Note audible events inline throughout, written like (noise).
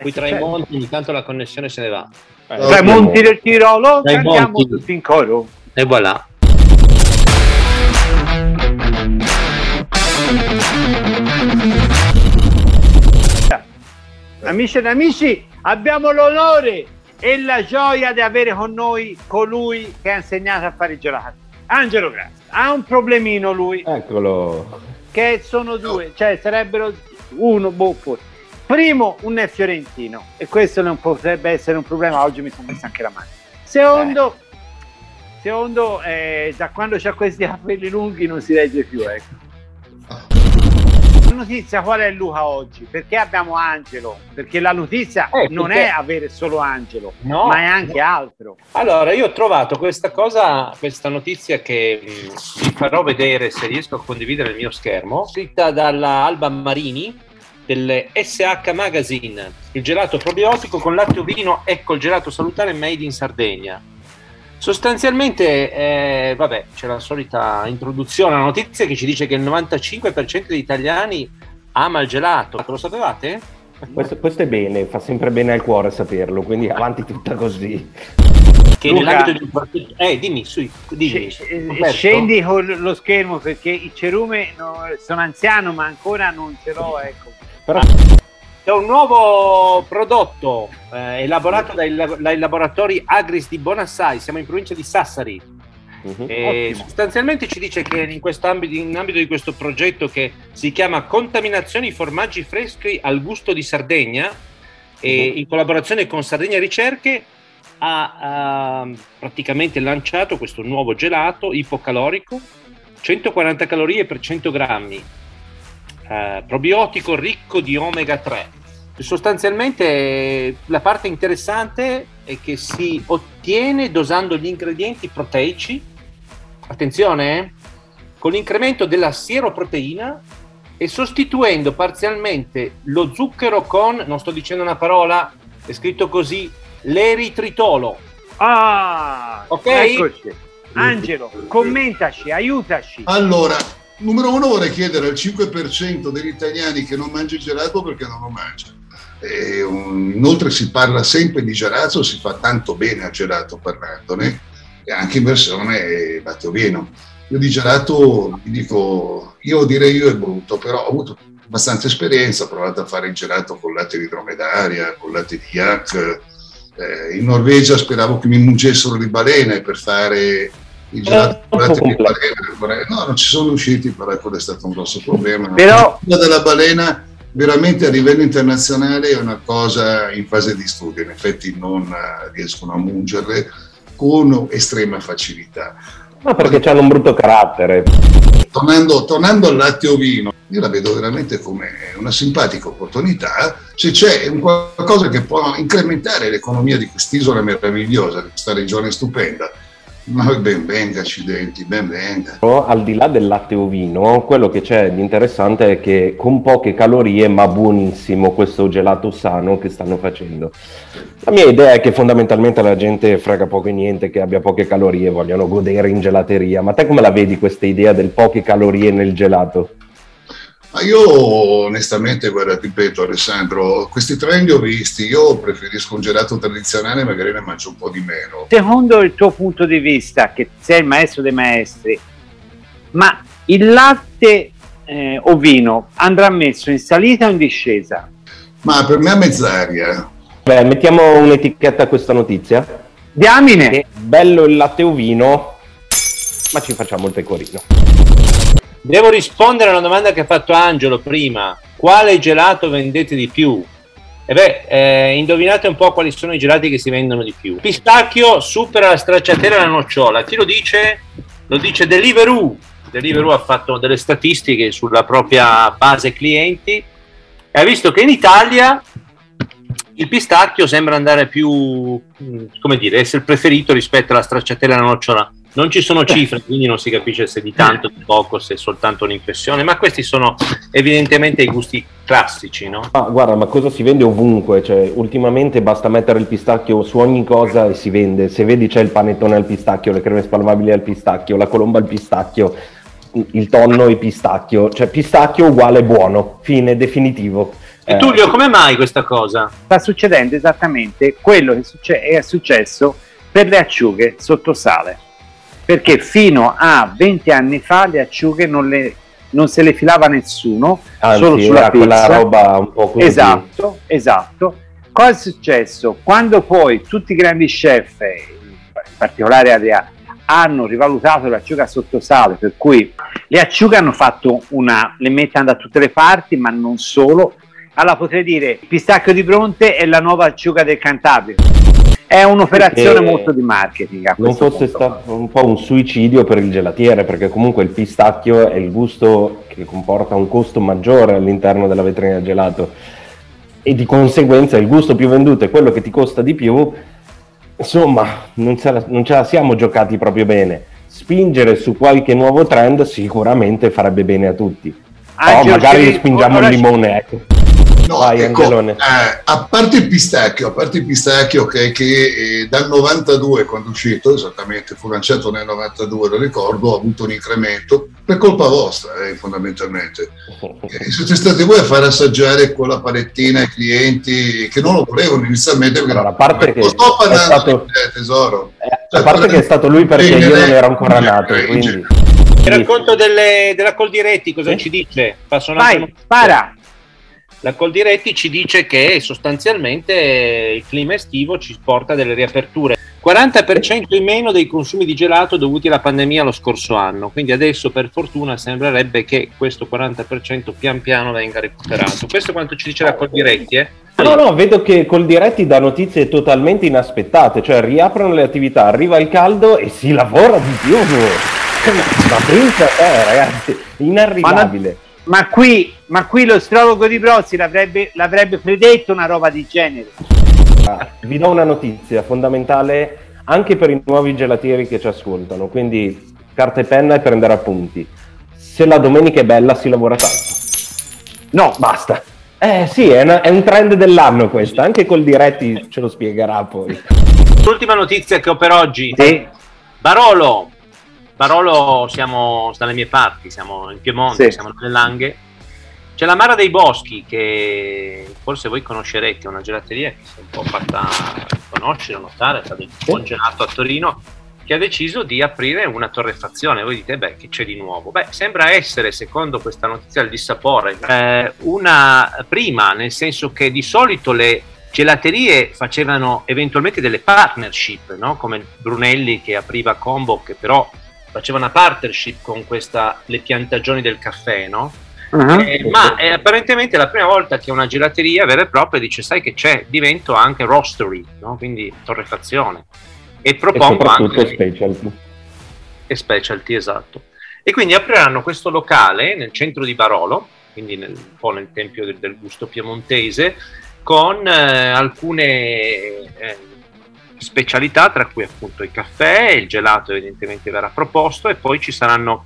Qui tra i monti ogni tanto la connessione se ne va. Eh, tra i monti del Tirolo Tra i cantiamo monti. tutti in coro. E voilà. Amici ed amici, abbiamo l'onore e la gioia di avere con noi colui che ha insegnato a fare i gelati. Angelo Grazia. Ha un problemino lui, Eccolo. che sono due, cioè sarebbero uno, boh, forse. Primo, un è fiorentino, e questo non potrebbe essere un problema, oggi mi sono messo anche la mano. Secondo, secondo eh, da quando c'ha questi capelli lunghi non si regge più, ecco. La notizia qual è Luca oggi? Perché abbiamo Angelo? Perché la notizia Eh, non perché- è avere solo Angelo, No, ma è anche altro. Allora, io ho trovato questa cosa, questa notizia che vi farò vedere se riesco a condividere il mio schermo, scritta dalla Alba Marini del SH Magazine, il gelato probiotico con latte ovino, ecco il gelato salutare made in Sardegna. Sostanzialmente, eh, vabbè, c'è la solita introduzione alla notizia che ci dice che il 95% degli italiani ama il gelato. Lo sapevate? Questo, questo è bene, fa sempre bene al cuore saperlo, quindi avanti tutta così. Che Luca. nell'ambito di un Eh, dimmi, su, dimmi. Sc- eh? Scendi con lo schermo perché il cerume no, sono anziano ma ancora non ce l'ho ecco. Però È un nuovo prodotto eh, elaborato dai, dai laboratori Agris di Bonassai, siamo in provincia di Sassari. mhm. Ottimo. sostanzialmente ci dice che in, quest'ambito, in ambito di questo progetto che si chiama Contaminazioni formaggi freschi al gusto di Sardegna e in collaborazione con Sardegna Ricerche ha, ha praticamente lanciato questo nuovo gelato ipocalorico 140 calorie per 100 grammi eh, probiotico ricco di omega 3 sostanzialmente la parte interessante è che si ottiene dosando gli ingredienti proteici attenzione eh, con l'incremento della sieroproteina e sostituendo parzialmente lo zucchero con non sto dicendo una parola è scritto così l'eritritolo Ah, Ok. eccoci. Angelo, commentaci, aiutaci. Allora, numero uno vorrei chiedere al 5% degli italiani che non mangia il gelato perché non lo mangia. E, um, inoltre si parla sempre di gelato, si fa tanto bene al gelato parlandone, e anche in versione latte ovino. Io di gelato vi dico, io direi io è brutto, però ho avuto abbastanza esperienza, ho provato a fare il gelato con latte di dromedaria, con latte di yak. Eh, in Norvegia speravo che mi mungessero di balene per fare con latte di balena. No, non ci sono riusciti, però quello è stato un grosso problema. Però- La della balena veramente a livello internazionale è una cosa in fase di studio, in effetti non eh, riescono a mungerle con estrema facilità. Ma perché hanno un brutto carattere. Tornando, tornando al latte ovino, io la vedo veramente come una simpatica opportunità se c'è un qualcosa che può incrementare l'economia di quest'isola meravigliosa, di questa regione stupenda. Ma ben venga, accidenti, ben venga. Al di là del latte ovino, quello che c'è di interessante è che con poche calorie, ma buonissimo, questo gelato sano che stanno facendo. La mia idea è che fondamentalmente la gente frega poco e niente, che abbia poche calorie, vogliono godere in gelateria. Ma te come la vedi questa idea del poche calorie nel gelato? Ma io onestamente, guarda, ripeto Alessandro, questi tre li ho visti, io preferisco un gelato tradizionale, magari ne mangio un po' di meno. Secondo il tuo punto di vista, che sei il maestro dei maestri, ma il latte eh, ovino andrà messo in salita o in discesa? Ma per me a mezz'aria. Beh, mettiamo un'etichetta a questa notizia. Diamine! È bello il latte ovino, ma ci facciamo il pecorino. Devo rispondere a una domanda che ha fatto Angelo prima. Quale gelato vendete di più? E beh, eh, indovinate un po' quali sono i gelati che si vendono di più. Pistacchio supera la stracciatella e la nocciola. Chi lo dice? Lo dice Deliveroo. Deliveroo ha fatto delle statistiche sulla propria base clienti e ha visto che in Italia il pistacchio sembra andare più, mh, come dire, essere preferito rispetto alla stracciatella e alla nocciola. Non ci sono cifre, quindi non si capisce se di tanto o di poco, se è soltanto un'impressione, ma questi sono evidentemente i gusti classici, no? Ah, guarda, ma cosa si vende ovunque? Cioè, ultimamente basta mettere il pistacchio su ogni cosa e si vende. Se vedi c'è il panettone al pistacchio, le creme spalmabili al pistacchio, la colomba al pistacchio, il tonno e pistacchio. Cioè, pistacchio uguale buono, fine, definitivo. E Tullio, come mai questa cosa? Sta succedendo esattamente quello che succe- è successo per le acciughe sotto sale. Perché fino a 20 anni fa le acciughe non, le, non se le filava nessuno, Anzi, solo sulla pizza. roba un po' così. Esatto, esatto. Cosa è successo? Quando poi tutti i grandi chef, in particolare Adria, hanno rivalutato l'acciuga sotto sale, per cui le acciughe hanno fatto una, le mettono da tutte le parti, ma non solo. Allora potrei dire pistacchio di Bronte è la nuova acciuga del Cantabria. È un'operazione Perché molto di marketing. a Non fosse punto. stato un po' un suicidio per il gelatiere, perché comunque il pistacchio è il gusto che comporta un costo maggiore all'interno della vetrina del gelato e di conseguenza il gusto più venduto è quello che ti costa di più. Insomma, non ce la, non ce la siamo giocati proprio bene. Spingere su qualche nuovo trend sicuramente farebbe bene a tutti. Ah, Oh, magari spingiamo il limone, ecco. No, Vai, ecco, eh, a parte il pistacchio, a parte il pistacchio che, che, eh, dal 92 quando è uscito, esattamente fu lanciato nel 92, lo ricordo, ha avuto un incremento per colpa vostra eh, fondamentalmente. (laughs) Eh, siete stati voi a far assaggiare quella palettina ai clienti che non lo volevano inizialmente Allora, a parte che non sto è parlando stato- di te, tesoro. Eh, a parte che è stato lui perché io non ero ancora nato, Eh, quindi... Il racconto delle- della Coldiretti cosa Sì. ci dice? Passo un attimo. Vai, spara! La Coldiretti ci dice che sostanzialmente il clima estivo ci porta delle riaperture. 40% in meno dei consumi di gelato dovuti alla pandemia lo scorso anno, quindi adesso per fortuna sembrerebbe che questo 40% pian piano venga recuperato. Questo è quanto ci dice la Coldiretti, eh? No, no, vedo che col diretti dà notizie totalmente inaspettate, cioè riaprono le attività, arriva il caldo e si lavora di più. (laughs) Ma pensa a te, ragazzi, inarrivabile. Ma qui, ma qui lo astrologo di Brozzi l'avrebbe, l'avrebbe predetto una roba di genere. Vi do una notizia fondamentale anche per i nuovi gelatieri che ci ascoltano, quindi carta e penna e prendere appunti. Se la domenica è bella si lavora tanto. No, basta. Eh sì, è, una- è un trend dell'anno questo, anche col diretti ce lo spiegherà poi. L'ultima notizia che ho per oggi. Sì, Barolo, Barolo siamo dalle mie parti, siamo in Piemonte, Sì. siamo nelle Langhe. C'è la Mara dei Boschi che forse voi conoscerete, è una gelateria che si è un po' fatta conoscere, notare, fa del buon gelato a Torino, che ha deciso di aprire una torrefazione. Voi dite, beh, che c'è di nuovo? Beh, sembra essere, secondo questa notizia al dissapore, eh, una prima, nel senso che di solito le gelaterie facevano eventualmente delle partnership, no? come Brunelli che apriva Combo, che però faceva una partnership con questa, le piantagioni del caffè, no? uh-huh. Eh, ma è apparentemente la prima volta che una gelateria vera e propria dice sai che c'è, divento anche roastery, no? quindi torrefazione. E E propongo soprattutto anche specialty. e specialty, esatto. E quindi apriranno questo locale nel centro di Barolo, quindi nel, un po' nel tempio del, del gusto piemontese, con eh, alcune eh, specialità, tra cui appunto il caffè, il gelato evidentemente verrà proposto e poi ci saranno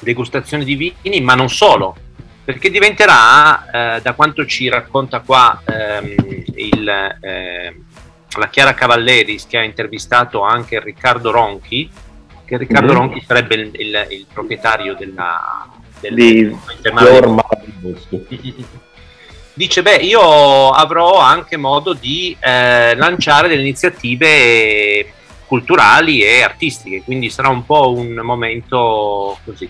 degustazioni di vini, ma non solo, perché diventerà, eh, da quanto ci racconta qua ehm, il, eh, la Chiara Cavalleris, che ha intervistato anche Riccardo Ronchi, che Riccardo Mhm. Ronchi sarebbe il, il- il proprietario della, del Di- Orma di Boschi. (laughs) Dice, beh, io avrò anche modo di eh, lanciare delle iniziative culturali e artistiche, quindi sarà un po' un momento così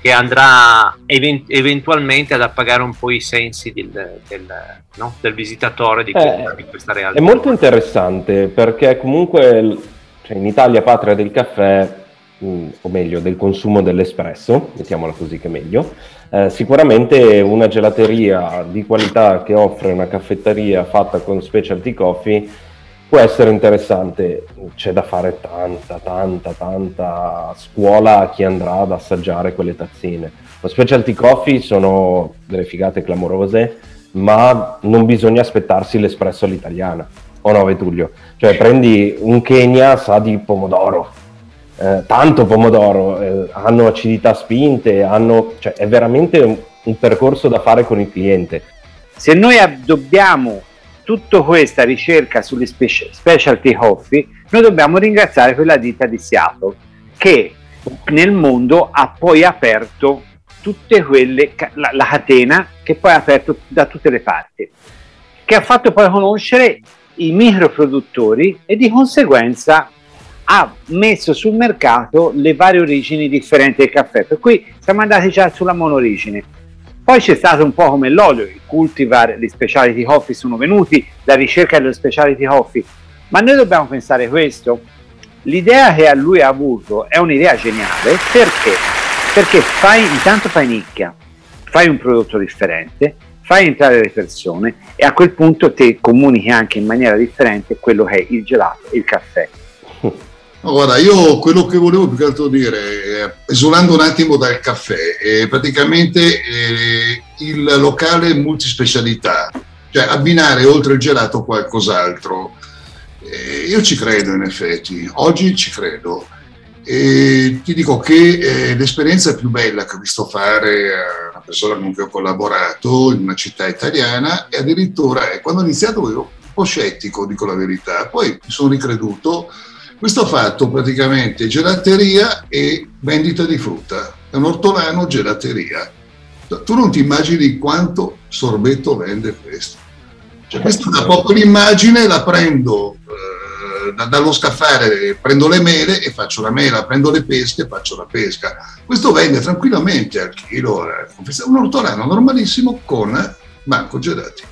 che andrà even- eventualmente ad appagare un po' i sensi del, del, no? del visitatore di, Eh, di questa realtà. È molto interessante perché comunque cioè, in Italia patria del caffè, mh, o meglio del consumo dell'espresso, mettiamola così che meglio, eh, sicuramente una gelateria di qualità che offre una caffetteria fatta con specialty coffee può essere interessante. C'è da fare tanta, tanta, tanta scuola a chi andrà ad assaggiare quelle tazzine. Lo specialty coffee sono delle figate clamorose, ma non bisogna aspettarsi l'espresso all'italiana. O no, Vetullio? Cioè, prendi un Kenya, sa di pomodoro, eh, tanto pomodoro, eh, hanno acidità spinte, hanno, cioè, è veramente un, un percorso da fare con il cliente. Se noi dobbiamo tutta questa ricerca sulle speci- specialty coffee, noi dobbiamo ringraziare quella ditta di Seattle che nel mondo ha poi aperto tutte quelle, la, la catena che poi ha aperto da tutte le parti, che ha fatto poi conoscere i microproduttori e di conseguenza ha messo sul mercato le varie origini differenti del caffè. Per cui siamo andati già sulla monorigine. Poi c'è stato un po' come l'olio, i cultivar, gli specialty coffee sono venuti, la ricerca dello specialty coffee. Ma noi dobbiamo pensare questo. L'idea che a lui ha avuto è un'idea geniale perché? Perché fai, intanto fai nicchia, fai un prodotto differente, fai entrare le persone e a quel punto te comunichi anche in maniera differente quello che è il gelato, il caffè. No, guarda, io quello che volevo più che altro dire, eh, esulando un attimo dal caffè, è praticamente eh, il locale multispecialità, cioè abbinare oltre il gelato qualcos'altro. Eh, io ci credo in effetti, oggi ci credo. E ti dico che eh, l'esperienza più bella che ho visto fare a una persona con cui ho collaborato in una città italiana e addirittura eh, quando ho iniziato ero un po' scettico, dico la verità, poi mi sono ricreduto. Questo ha fatto praticamente gelateria e vendita di frutta. È un ortolano gelateria. Tu non ti immagini quanto sorbetto vende questo. Cioè, questa da poco l'immagine la prendo eh, dallo scaffale, prendo le mele e faccio la mela, prendo le pesche e faccio la pesca. Questo vende tranquillamente al chilo, eh, un ortolano normalissimo con banco gelati.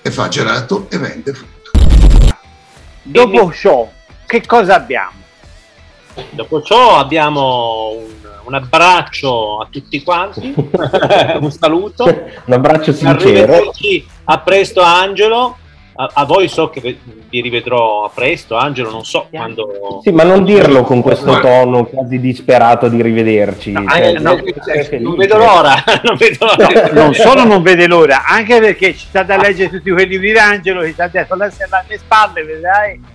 E fa gelato e vende frutta. Dopo ciò, che cosa abbiamo? Dopo ciò abbiamo un, un abbraccio a tutti quanti, (laughs) un saluto. un abbraccio sincero. Arrivederci, a presto Angelo. A, a, voi so che vi rivedrò a presto, Angelo, non so quando... Sì, ma non dirlo con questo tono quasi disperato di rivederci. No, cioè, no, non vedo l'ora, (laughs) non, vedo l'ora. No, (laughs) non solo non vede l'ora, anche perché ci sta da leggere tutti quei libri di Angelo, che sta dietro alle spalle, vedrai?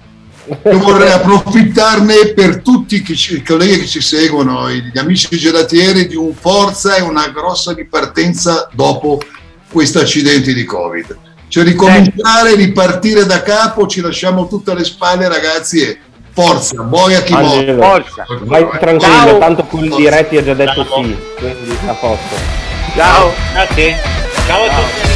Io vorrei approfittarne per tutti i colleghi che ci seguono, gli amici gelatieri, di un forza e una grossa ripartenza dopo questi accidenti di Covid. Cioè ricominciare, ripartire da capo, ci lasciamo tutte alle spalle ragazzi e forza, boia chi muore. Forza. Vai tranquillo, Ciao. tanto con diretti ha già detto sì, quindi a posto. Ciao. Grazie. Ciao a tutti.